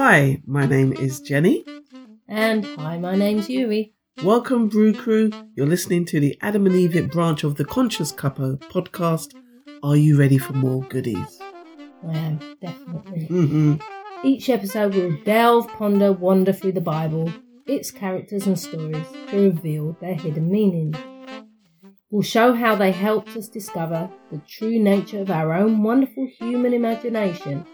Hi, my name is Jenny. And hi, my name's Eury. Welcome, Brew Crew. You're listening to the Adam and Eve It branch of the Conscious Cuppa podcast. Are you ready for more goodies? I am, definitely. hmm Each episode will delve, ponder, wander through the Bible, its characters and stories to reveal their hidden meaning. We'll show how they helped us discover the true nature of our own wonderful human imagination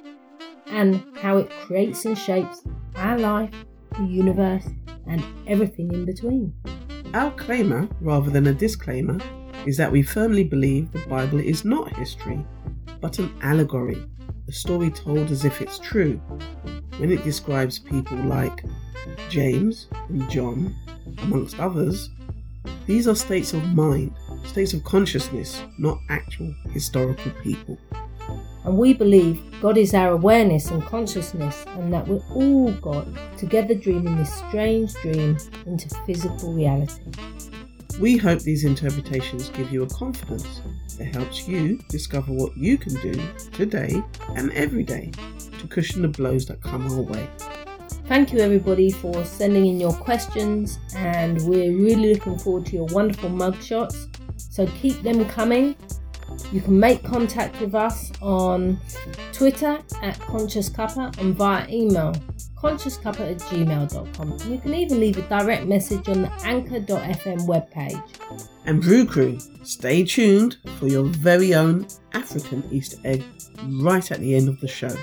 and how it creates and shapes our life, the universe, and everything in between. Our claimer, rather than a disclaimer, is that we firmly believe the Bible is not history, but an allegory, a story told as if it's true. When it describes people like James and John, amongst others, these are states of mind, states of consciousness, not actual historical people. And we believe God is our awareness and consciousness, and that we're all God, together dreaming this strange dream into physical reality. We hope these interpretations give you a confidence that helps you discover what you can do today and every day to cushion the blows that come our way. Thank you, everybody, for sending in your questions, and we're really looking forward to your wonderful mugshots. So keep them coming. You can make contact with us on Twitter at Conscious Cuppa and via email consciouscuppa at gmail.com. You can even leave a direct message on the anchor.fm webpage. And Brew Crew, stay tuned for your very own African Easter egg right at the end of the show.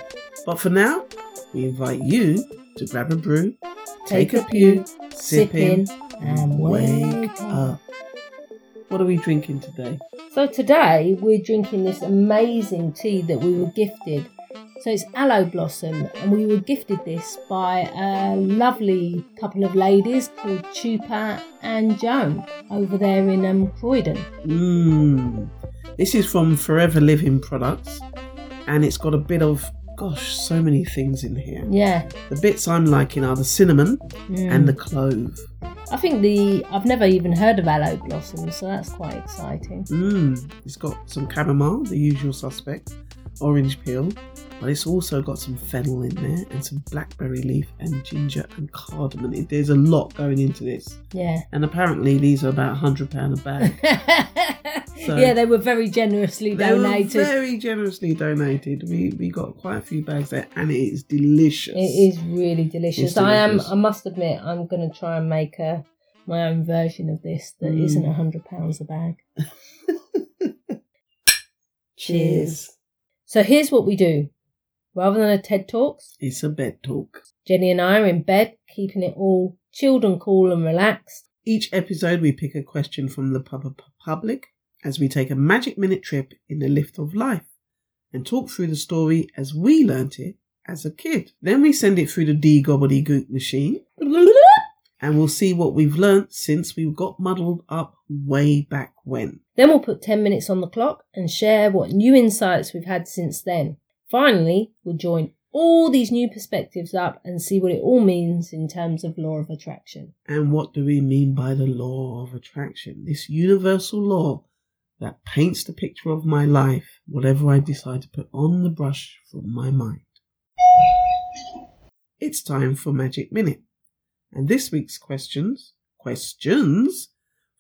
But for now, we invite you to grab a brew, take, a pew, sip in, and wake up. What are we drinking today? So today we're drinking this amazing tea that we were gifted. So it's aloe blossom, and we were gifted this by a lovely couple of ladies called Chupa and Joan over there in um, Croydon. Mmm. This is from Forever Living Products, and it's got a bit of, gosh, so many things in here. Yeah, The bits I'm liking are the cinnamon mm. and the clove. I think the I've never even heard of aloe blossom, so that's quite exciting. Mmm. It's got some chamomile, the usual suspect, orange peel, but it's also got some fennel in there and some blackberry leaf and ginger and cardamom. It- There's a lot going into this, Yeah. and apparently these are about hundred pound a bag. So- yeah, they were very generously They were donated. very generously donated. We we got quite a few bags there, and it is delicious. It is really delicious. It's I am. I must admit, I'm going to try and make a my own version of this that Mm. not a hundred pounds a bag. Cheers. So here's what we do. Rather than a TED Talks, It's a bed talk. Jenny and I are in bed, keeping it all chilled and cool and relaxed. Each episode, we pick a question from the pub- public as we take a magic minute trip in the lift of life and talk through the story as we learnt it as a kid. Then we send it through the D gobbledygook machine and we'll see what we've learnt since we got muddled up way back when. Then we'll put 10 minutes on the clock and share what new insights we've had since then. Finally, we'll join all these new perspectives up and see what it all means in terms of law of attraction. And what do we mean by the law of attraction? This universal law that paints the picture of my life, whatever I decide to put on the brush from my mind. It's time for Magic Minute. And this week's questions, questions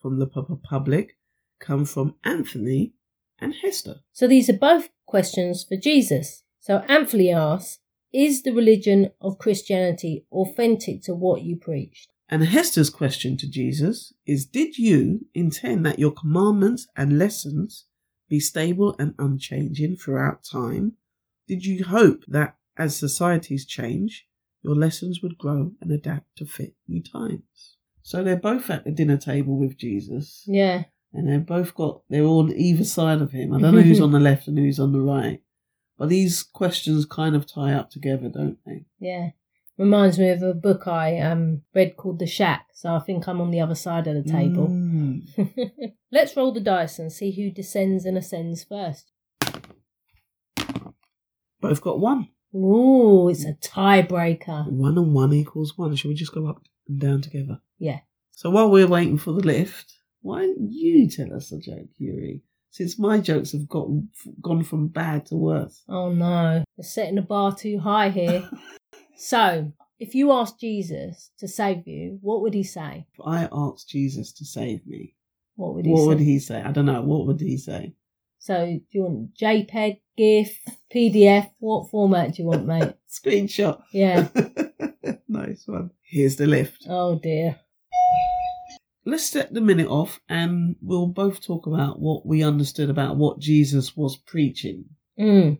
from the pu- public come from Anthony and Hester. So these are both questions for Jesus. So Anthony asks, is the religion of Christianity authentic to what you preached? And Hester's question to Jesus is Did you intend that your commandments and lessons be stable and unchanging throughout time? Did you hope that as societies change, your lessons would grow and adapt to fit new times? So they're both at the dinner table with Jesus, Yeah. And they've both got, they're on either side of him. I don't know who's on the left and who's on the right. But these questions kind of tie up together, don't they? Yeah. Reminds me of a book I um read called The Shack, so I think I'm on the other side of the table. Mm. Let's roll the dice and see who descends and ascends first. Both got one. Ooh, it's a tiebreaker. One and one equals one. Shall we just go up and down together? Yeah. So while we're waiting for the lift, why don't you tell us a joke, Eury? Since my jokes have got gone from bad to worse. Oh no, they're setting the bar too high here. So, if you asked Jesus to save you, what would he say? If I asked Jesus to save me, What would he what say? would he say? I don't know. What would he say? So, do you want JPEG, GIF, PDF? What format do you want, mate? Screenshot. Yeah. nice one. Here's the lift. Oh dear. Let's set the minute off and we'll both talk about what we understood about what Jesus was preaching. Mm.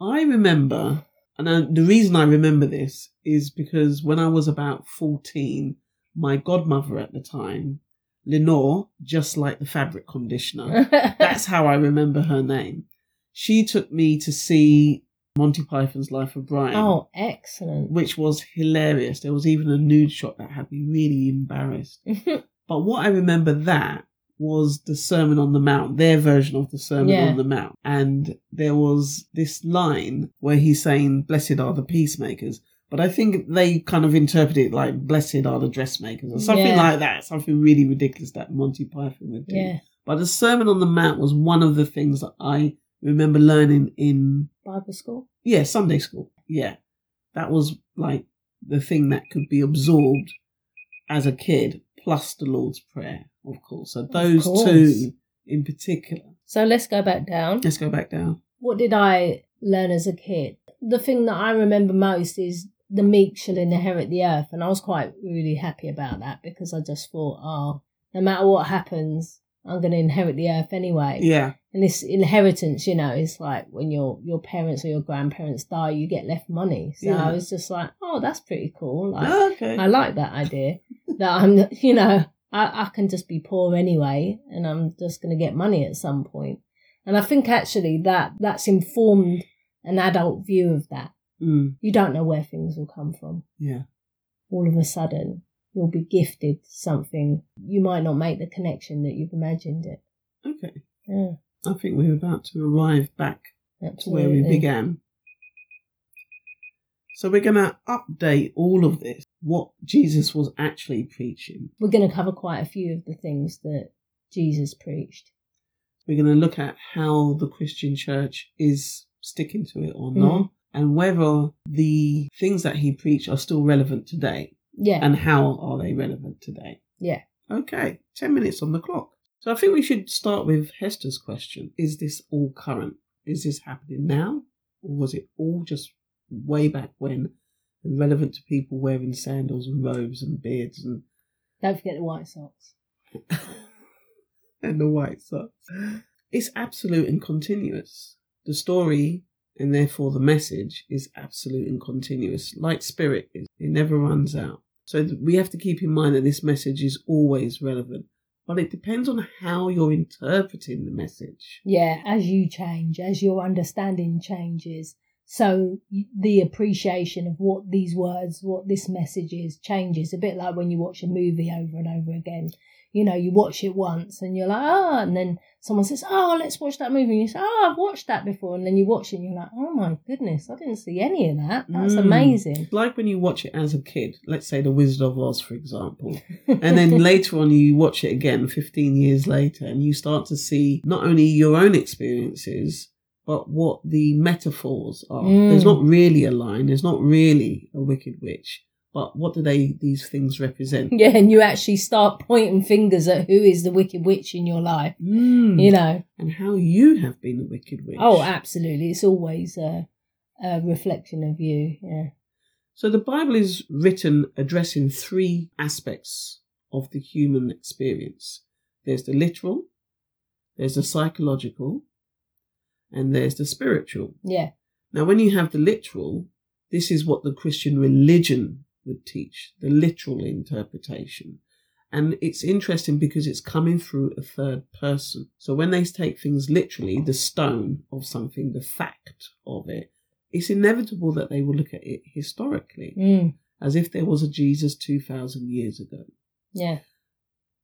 I remember, and the reason I remember this is because when I was about 14, my godmother at the time, Lenore, just like the fabric conditioner, that's how I remember her name. She took me to see Monty Python's Life of Brian. oh, excellent. which was hilarious. There was even a nude shot that had me really embarrassed. But what I remember that was the Sermon on the Mount, their version of the Sermon Yeah. on the Mount. And there was this line where he's saying, Blessed are the peacemakers. But I think they kind of interpreted it like, Blessed are the dressmakers, or something Yeah. like that. Something really ridiculous that Monty Python would do. yeah. But the Sermon on the Mount was one of the things that I remember learning in Bible school. yeah, Sunday school. Yeah. That was like the thing that could be absorbed as a kid, plus the Lord's Prayer, of course. So those course. two in particular. So let's go back down. Let's go back down. What did I learn as a kid? The thing that I remember most is the meek shall inherit the earth. And I was quite really happy about that because I just thought, oh, no matter what happens, I'm going to inherit the earth anyway. Yeah. And this inheritance, you know, is like when your your parents or your grandparents die, you get left money. So Yeah. I was just like, oh, that's pretty cool. Like, okay. I like that idea that I'm, you know, I, I can just be poor anyway, and I'm just going to get money at some point. And I think actually that that's informed an adult view of that. Mm, You don't know where things will come from. yeah. All of a sudden, you'll be gifted something. You might not make the connection that you've imagined it. Okay. Yeah, I think we're about to arrive back to where we began. So we're going to update all of this, what Jesus was actually preaching. We're going to cover quite a few of the things that Jesus preached. We're going to look at how the Christian church is sticking to it or mm. not, and whether the things that he preached are still relevant today, Yeah, and how are they relevant today. yeah. Okay, 10 minutes on the clock. So I think we should start with Hester's question Is this all current? Is this happening now? Or was it all just way back when and relevant to people wearing sandals and robes and beards and, Don't forget the white socks. and the white socks? It's absolute and continuous. The story and therefore the message is absolute and continuous, like spirit. It never runs out. So we have to keep in mind that this message is always relevant, but it depends on how you're interpreting the message. Yeah, as you change, as your understanding changes, so the appreciation of what these words, what this message is, changes. A bit like when you watch a movie over and over again. You know, you watch it once and you're like, oh, and then someone says, oh, let's watch that movie. And you say, oh, I've watched that before. And then you watch it and you're like, oh my goodness, I didn't see any of that. That's Mm. amazing. Like when you watch it as a kid, let's say The Wizard of Oz, for example, and then later on you watch it again 15 years later and you start to see not only your own experiences, but what the metaphors are. Mm. There's not really a line, there's not really a wicked witch, but what do they these things represent? yeah, and you actually start pointing fingers at who is the wicked witch in your life. Mm. You know, and how you have been the wicked witch. Oh, absolutely. It's always a, a reflection of you. Yeah. So the Bible is written addressing three aspects of the human experience. There's the literal, there's the psychological, and there's the spiritual. Yeah. Now, when you have the literal, this is what the Christian religion would teach, the literal interpretation. And it's interesting because it's coming through a third person. So when they take things literally, the stone of something, the fact of it, it's inevitable that they will look at it historically Mm. as if there was a Jesus 2,000 years ago. Yeah.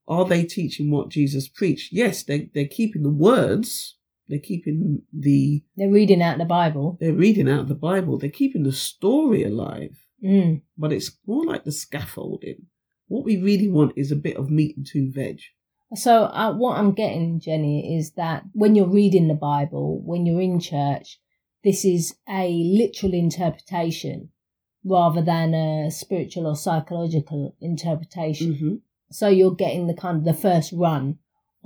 Are they teaching what Jesus preached? Yes, they, they're keeping the words, they're keeping the, They're reading out the Bible. they're reading out the Bible, they're keeping the story alive, Mm. but it's more like the scaffolding. What we really want is a bit of meat and two veg. So, uh, what I'm getting, Jenny, is that when you're reading the Bible, when you're in church, this is a literal interpretation, rather than a spiritual or psychological interpretation. hmm So you're getting the kind of the first run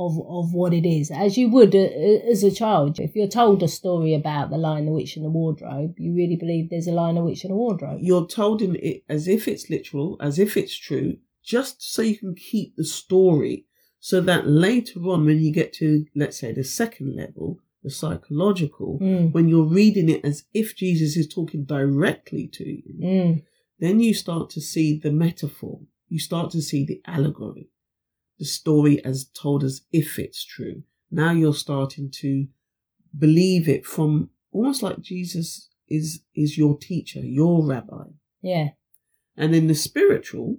of of what it is, as you would uh, uh, as a child. If you're told a story about the Lion, the Witch, and the Wardrobe, you really believe there's a Lion, a Witch, and a Wardrobe. You're told in it as if it's literal, as if it's true, just so you can keep the story, so that later on, when you get to let's say the second level, the psychological, Mm, when you're reading it as if Jesus is talking directly to you, mm, then you start to see the metaphor. You start to see the allegory, the story as told as if it's true. Now you're starting to believe it from almost like Jesus is is your teacher, your rabbi. yeah, And then the spiritual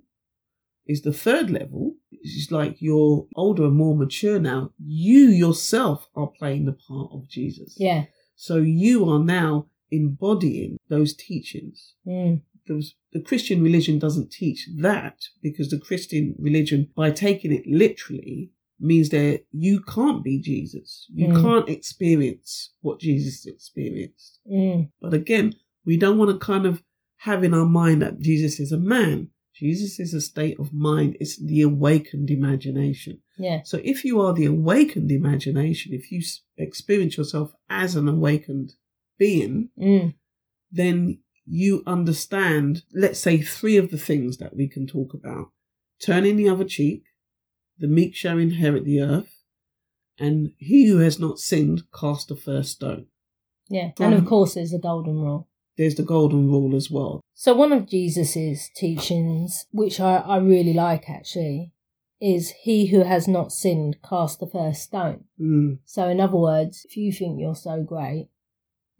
is the third level. It's like you're older and more mature now. You yourself are playing the part of Jesus. yeah, So you are now embodying those teachings mm, the, the Christian religion doesn't teach that because the Christian religion, by taking it literally, means that you can't be Jesus. You Mm. can't experience what Jesus experienced. mm, But again, we don't want to kind of have in our mind that Jesus is a man. Jesus is a state of mind. It's the awakened imagination. yeah, So if you are the awakened imagination, if you experience yourself as an awakened being, mm, then you understand, let's say, three of the things that we can talk about turning the other cheek, the meek shall inherit the earth, and he who has not sinned cast the first stone. yeah. From- and of course, there's the golden rule. There's the golden rule as well. So one of Jesus's teachings, which I, I really like actually, is he who has not sinned cast the first stone. Mm, So in other words, if you think you're so great,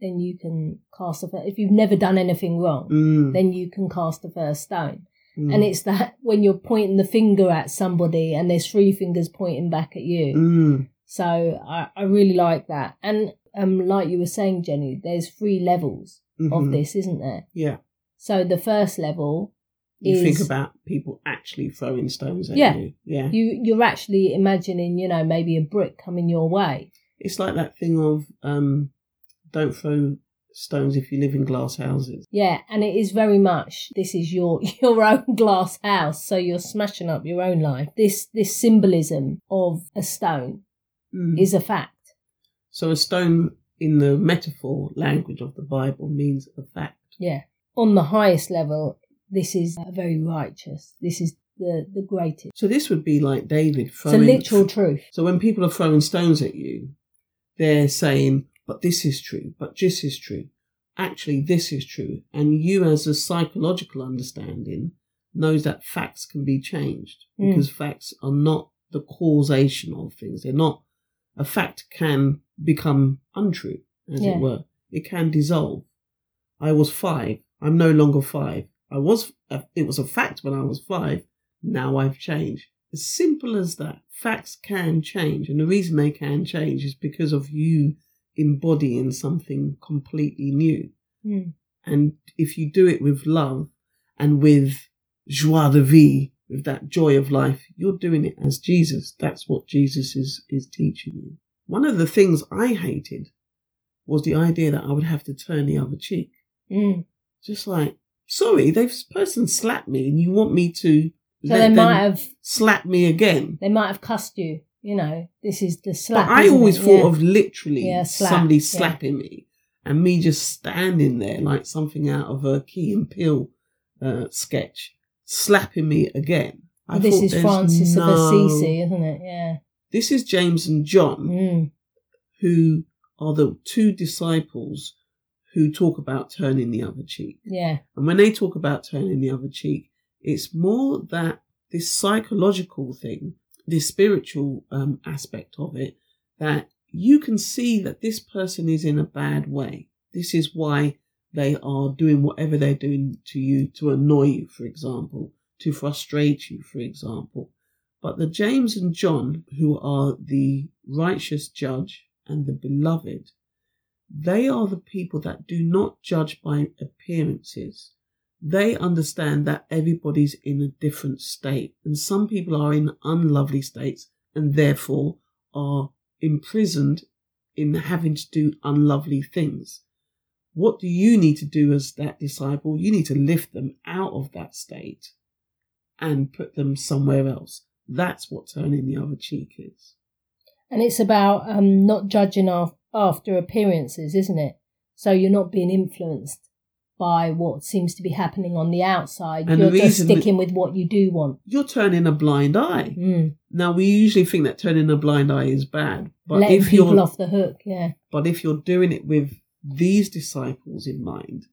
then you can cast the first. If you've never done anything wrong, mm, then you can cast the first stone. mm, And it's that when you're pointing the finger at somebody and there's three fingers pointing back at you. mm, So I, I really like that. And um, like you were saying, Jenny, there's three levels of mhm. this, isn't there? Yeah. So the first level You is think about people actually throwing stones at Yeah. you. Yeah. you you're actually imagining, you know, maybe a brick coming your way. It's like that thing of um, don't throw stones if you live in glass houses. Yeah, and it is very much this is your your own glass house, so you're smashing up your own life. This this symbolism of a stone Mm. is a fact. So a stone in the metaphor language of the Bible means a fact. Yeah. On the highest level, this is very righteous. This is the the greatest. So this would be like David It's a throwing. literal truth. So when people are throwing stones at you, they're saying, "But this is true. But this is true. Actually, this is true." And you, as a psychological understanding, knows that facts can be changed Mm. because facts are not the causation of things. They're not. A fact can become untrue, as Yeah. it were. It can dissolve. I was five. I'm no longer five. I was. It was a fact when I was five. Now I've changed. As simple as that. Facts can change, and the reason they can change is because of you embodying something completely new. Mm. And if you do it with love and with joie de vie, with that joy of life, you're doing it as Jesus. That's what Jesus is, is teaching you. One of the things I hated was the idea that I would have to turn the other cheek. Mm. Just like, sorry, this person slapped me and you want me to So let they them might have slap me again. they might have cussed you. You know, this is the slap. But. I always it? thought Yeah. of literally Yeah, somebody yeah. slapping me and me just standing there like something out of a Key and Peele uh, sketch, slapping me again. I this thought is Francis no- of Assisi, isn't it? Yeah. This is James and John, Mm. who are the two disciples who talk about turning the other cheek. Yeah. And when they talk about turning the other cheek, it's more that this psychological thing, this spiritual um, aspect of it, that you can see that this person is in a bad way. This is why they are doing whatever they're doing to you to annoy you, for example, to frustrate you, for example. But the James and John, who are the righteous judge and the beloved, they are the people that do not judge by appearances. They understand that everybody's in a different state, and some people are in unlovely states and therefore are imprisoned in having to do unlovely things. What do you need to do as that disciple? You need to lift them out of that state and put them somewhere else. That's what turning the other cheek is. And it's about um, not judging after appearances, isn't it? So you're not being influenced by what seems to be happening on the outside. And you're the just sticking with what you do want. You're turning a blind eye. Mm. Now we usually think that turning a blind eye is bad, but Letting if people you're off the hook, yeah. but if you're doing it with these disciples in mind,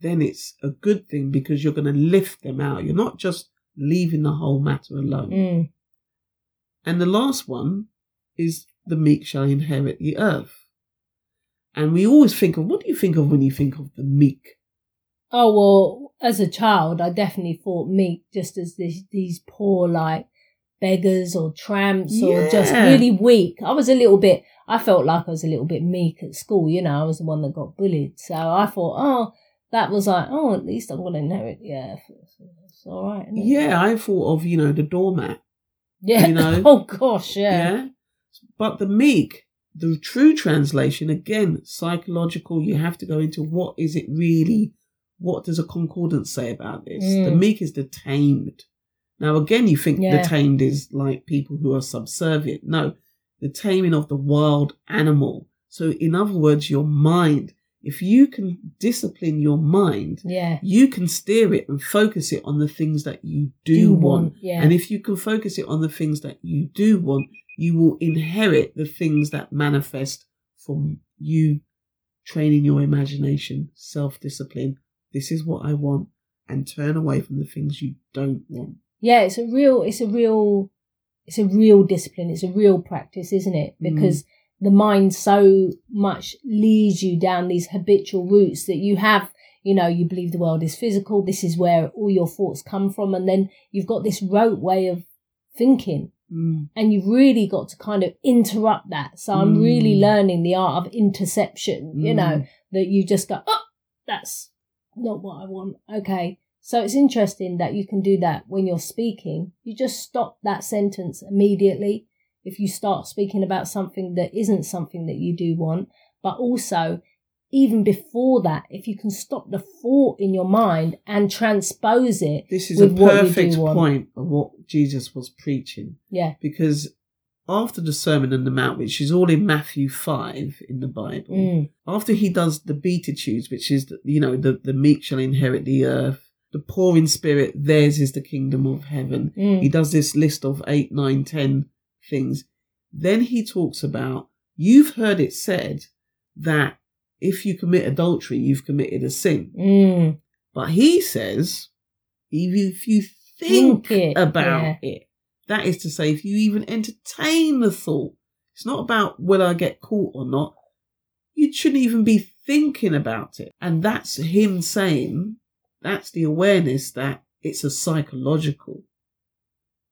then it's a good thing because you're going to lift them out. You're not just leaving the whole matter alone. Mm. And the last one is the meek shall inherit the earth. And we always think of what do you think of when you think of the meek? Oh well, as a child, I definitely thought meek just as this, these poor like beggars or tramps or just really weak. I was a little bit. I felt like I was a little bit meek at school. You know, I was the one that got bullied, so I thought, oh, that was like, oh, at least I'm gonna inherit earth. It's, it's all right. Yeah, I thought of, you know, the doormat. yeah. you know. oh gosh, yeah. Yeah. But the meek, the true translation, again, psychological, you have to go into what is it really, what does a concordance say about this? The Mm. meek is the tamed. Now, again, you think Yeah. the tamed is like people who are subservient. No, the taming of the wild animal. So, in other words, your mind. If you can discipline your mind, Yeah. you can steer it and focus it on the things that you do, want. Yeah. And if you can focus it on the things that you do want, you will inherit the things that manifest from you training your imagination, self discipline. This is what I want, and turn away from the things you don't want. yeah it's a real it's a real it's a real discipline it's a real practice isn't it Mm. because the mind so much leads you down these habitual routes that you have you know you believe the world is physical this is where all your thoughts come from and then you've got this rote way of thinking Mm. and you've really got to kind of interrupt that so i'm really Mm. learning the art of interception you know Mm. that you just go, oh, that's not what I want. Okay. So it's interesting that you can do that when you're speaking. You just stop that sentence immediately if you start speaking about something that isn't something that you do want. But also, even before that, if you can stop the thought in your mind and transpose it, This is a what you do perfect point of what Jesus was preaching. yeah, Because after the Sermon on the Mount, which is all in Matthew 5 in the Bible, mm, after he does the beatitudes, which is, you know, the, the meek shall inherit the earth, the poor in spirit, theirs is the kingdom of heaven. mm, He does this list of eight, nine, ten things. Then he talks about, you've heard it said that if you commit adultery, you've committed a sin. mm, But he says, even if you think, Think it, about yeah. it, that is to say, if you even entertain the thought, it's not about will I get caught or not. You shouldn't even be thinking about it. And that's him saying, that's the awareness that it's a psychological.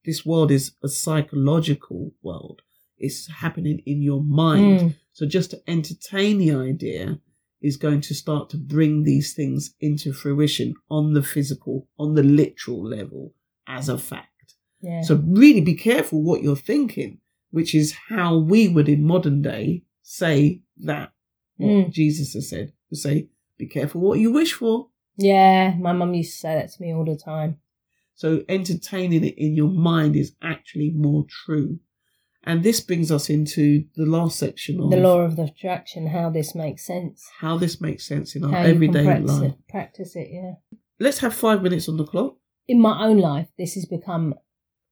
This world is a psychological world. It's happening in your mind. mm. So just to entertain the idea is going to start to bring these things into fruition on the physical, on the literal level as a fact. Yeah. So really be careful what you're thinking, which is how we would in modern day say that what Mm. Jesus has said. To say, be careful what you wish for. yeah, my mum used to say that to me all the time. So entertaining it in your mind is actually more true. And this brings us into the last section of The law of the attraction, how this makes sense. how this makes sense in our how everyday practice life. it. Practice it, yeah. Let's have five minutes on the clock. In my own life, this has become,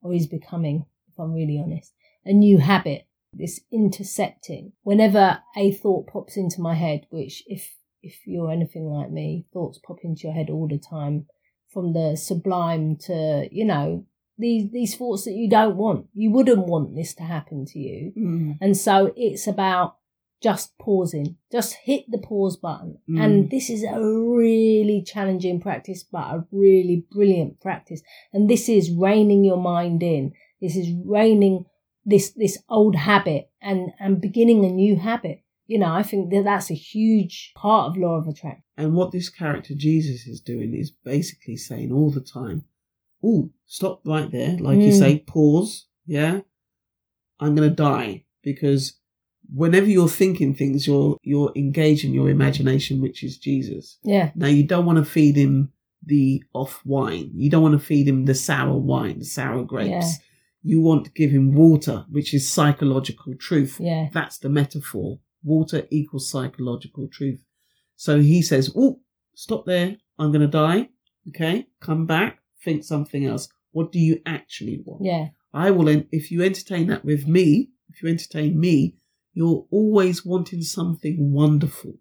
or is becoming, if I'm really honest, a new habit. This intercepting. Whenever a thought pops into my head, which if if you're anything like me, thoughts pop into your head all the time, from the sublime to you know these these thoughts that you don't want. You wouldn't want this to happen to you. Mm. And so it's about just pausing, just hit the pause button. Mm. And this is a really challenging practice, but a really brilliant practice. And this is reining your mind in. This is reining this, this old habit and, and beginning a new habit. You know, I think that that's a huge part of law of attraction. And what this character Jesus is doing is basically saying all the time, "Oh, stop right there!" Like you Mm. say, pause. Yeah, I'm gonna die because whenever you're thinking things, you're you're engaging your imagination, which is Jesus. Yeah. Now you don't want to feed him the off wine. You don't want to feed him the sour wine, the sour grapes. Yeah. You want to give him water, which is psychological truth. Yeah. That's the metaphor. Water equals psychological truth. So he says, Oh, stop there. I'm going to die. Okay. Come back. Think something else. What do you actually want? Yeah. I will, en- if you entertain that with me, if you entertain me, you're always wanting something wonderful.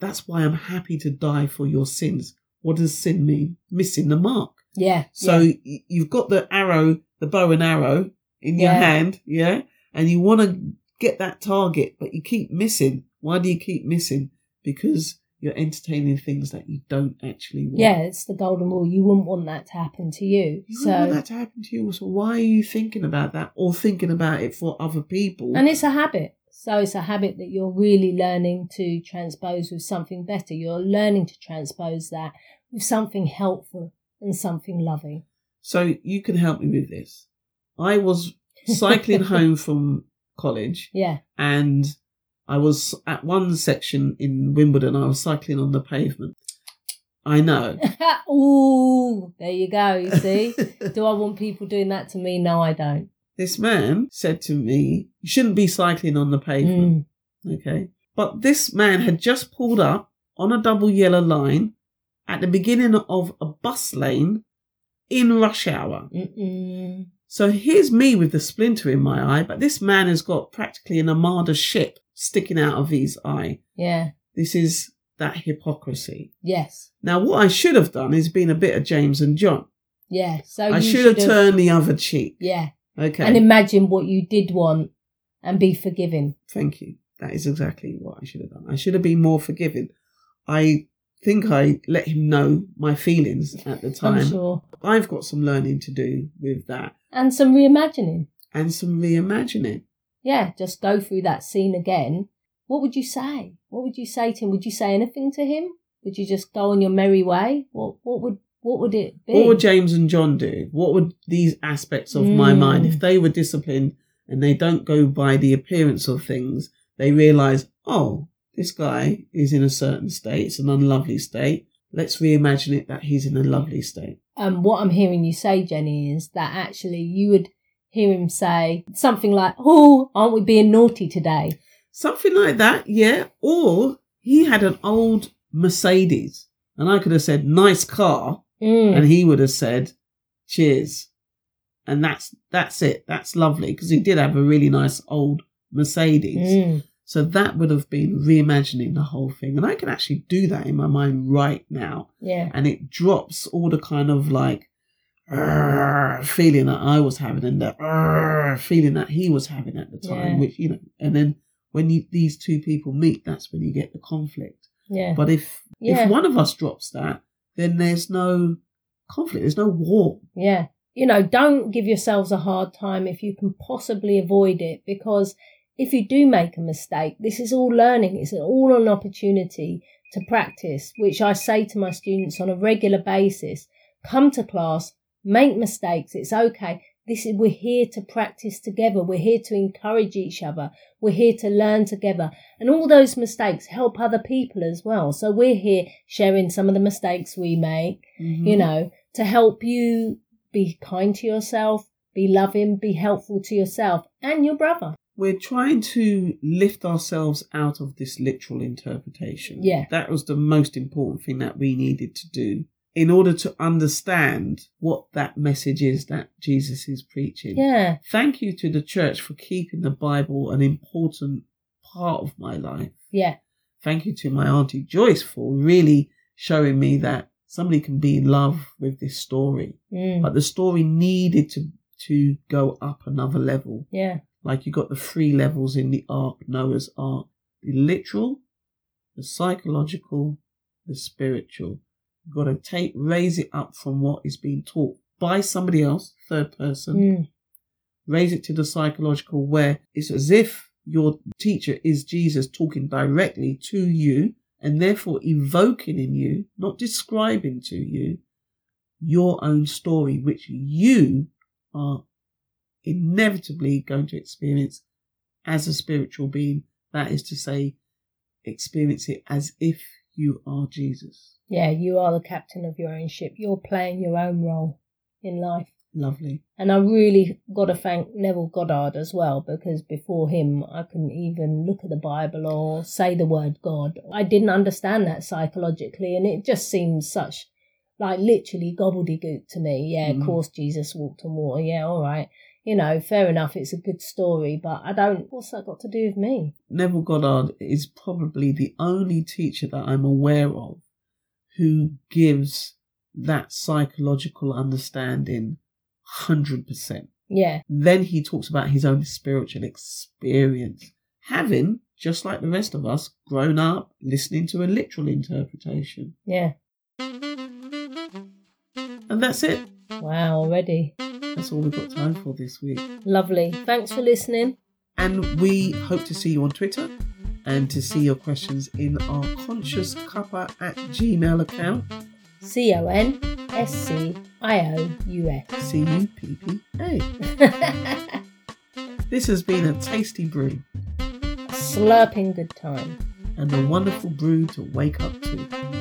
That's why I'm happy to die for your sins. What does sin mean? Missing the mark. Yeah. So yeah. you've got the arrow, the bow and arrow in your Yeah. hand, yeah, and you want to get that target, but you keep missing. Why do you keep missing? Because you're entertaining things that you don't actually want. Yeah, it's the golden rule. You wouldn't want that to happen to you. You so, don't want that to happen to you. So why are you thinking about that or thinking about it for other people? and it's a habit. So it's a habit that you're really learning to transpose with something better. You're learning to transpose that with something helpful and something loving. So you can help me with this. I was cycling home from college Yeah. and I was at one section in Wimbledon, I was cycling on the pavement. I know. Ooh, there you go. You see? Do I want people doing that to me? No, I don't. This man said to me, You shouldn't be cycling on the pavement. Mm. Okay. But this man had just pulled up on a double yellow line at the beginning of a bus lane in rush hour. Mm-mm. So here's me with the splinter in my eye, but this man has got practically an armada ship sticking out of his eye. Yeah. This is that hypocrisy. Yes. Now, what I should have done is been a bit of James and John. Yeah. So I should have turned the other cheek. Yeah. Okay. And imagine what you did want and be forgiving. Thank you. That is exactly what I should have done. I should have been more forgiving. I think I let him know my feelings at the time. I'm sure. I've got some learning to do with that And some reimagining. and some reimagining. Yeah, just go through that scene again. What would you say? What would you say to him? Would you say anything to him? Would you just go on your merry way? What what would what would it be? What would James and John do? What would these aspects of my Mm. mind, if they were disciplined and they don't go by the appearance of things, they realize, oh, this guy is in a certain state, it's an unlovely state. Let's reimagine it that he's in a lovely state. um, what I'm hearing you say, Jenny, is that actually you would hear him say something like, "Oh, aren't we being naughty today?" Something like that, yeah. Or he had an old Mercedes, and I could have said, nice car, Mm. and he would have said, cheers. And that's that's it. That's lovely because he did have a really nice old Mercedes. Mm. So that would have been reimagining the whole thing. And I can actually do that in my mind right now. Yeah, And it drops all the kind of like feeling that I was having and the feeling that he was having at the time, Yeah. which, you know, and then when you, these two people meet, that's when you get the conflict. yeah, But if, Yeah. if one of us drops that, then there's no conflict, there's no war. yeah. You know, don't give yourselves a hard time if you can possibly avoid it, because if you do make a mistake, this is all learning. It's all an opportunity to practice, which I say to my students on a regular basis. Come to class, make mistakes. It's okay. This is, we're here to practice together. We're here to encourage each other. We're here to learn together. And all those mistakes help other people as well. So we're here sharing some of the mistakes we make, Mm-hmm. you know, to help you be kind to yourself, be loving, be helpful to yourself and your brother. We're trying to lift ourselves out of this literal interpretation. Yeah. That was the most important thing that we needed to do in order to understand what that message is that Jesus is preaching. Yeah. Thank you to the church for keeping the Bible an important part of my life. Yeah. Thank you to my Auntie Joyce for really showing me that somebody can be in love with this story. Mm. But the story needed to, to go up another level. Yeah. Like you got the three levels in the ark, Noah's ark the literal, the psychological, the spiritual. You've got to take, raise it up from what is being taught by somebody else, third person, Mm. raise it to the psychological where it's as if your teacher is Jesus talking directly to you and therefore evoking in you, not describing to you, your own story, which you are inevitably going to experience as a spiritual being That is to say, experience it as if you are Jesus. Yeah, you are the captain of your own ship. You're playing your own role in life. Lovely. And I really got to thank Neville Goddard as well because before him, I couldn't even look at the Bible or say the word God. I didn't understand that psychologically, and it just seemed such like literally gobbledygook to me. Yeah, Mm. of course Jesus walked on water. Yeah, all right. You know, fair enough. It's a good story, but I don't. What's that got to do with me? Neville Goddard is probably the only teacher that I'm aware of who gives that psychological understanding 100%. Yeah, Then he talks about his own spiritual experience, having, just like the rest of us, grown up listening to a literal interpretation. yeah. And that's it. Wow, already. That's all we've got time for this week. Lovely. Thanks for listening. And we hope to see you on Twitter and to see your questions in our Conscious Cuppa at Gmail account. C O N S C I O U S. C U P P A. This has been a tasty brew Slurping good time, and a wonderful brew to wake up to.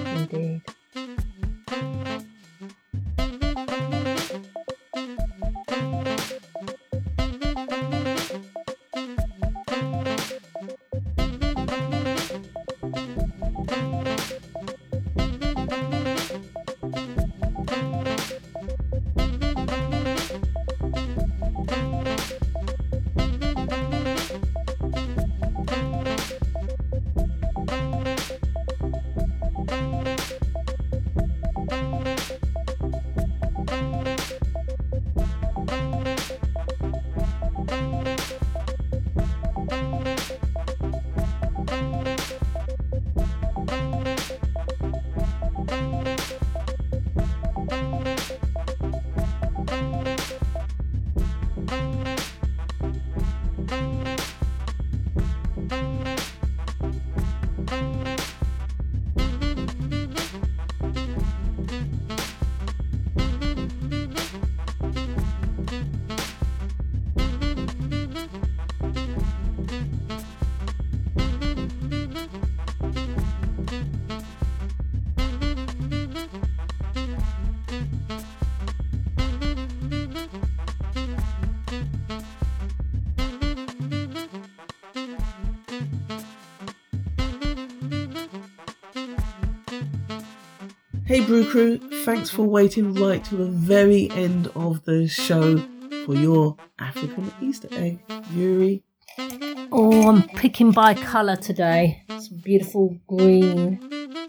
Hey Brew Crew, thanks for waiting right to the very end of the show for your African Easter egg, Eury. Oh, I'm picking by colour today. It's beautiful green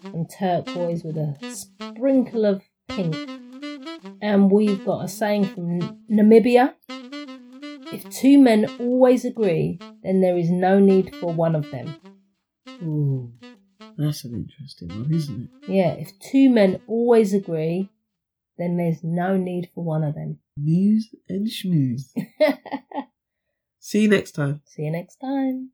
and turquoise with a sprinkle of pink. And we've got a saying from Namibia If two men always agree, then there is no need for one of them. Ooh, that's an interesting one, isn't it? Yeah, if two men always agree, then there's no need for one of them. Muse and schmooze. See you next time. See you next time.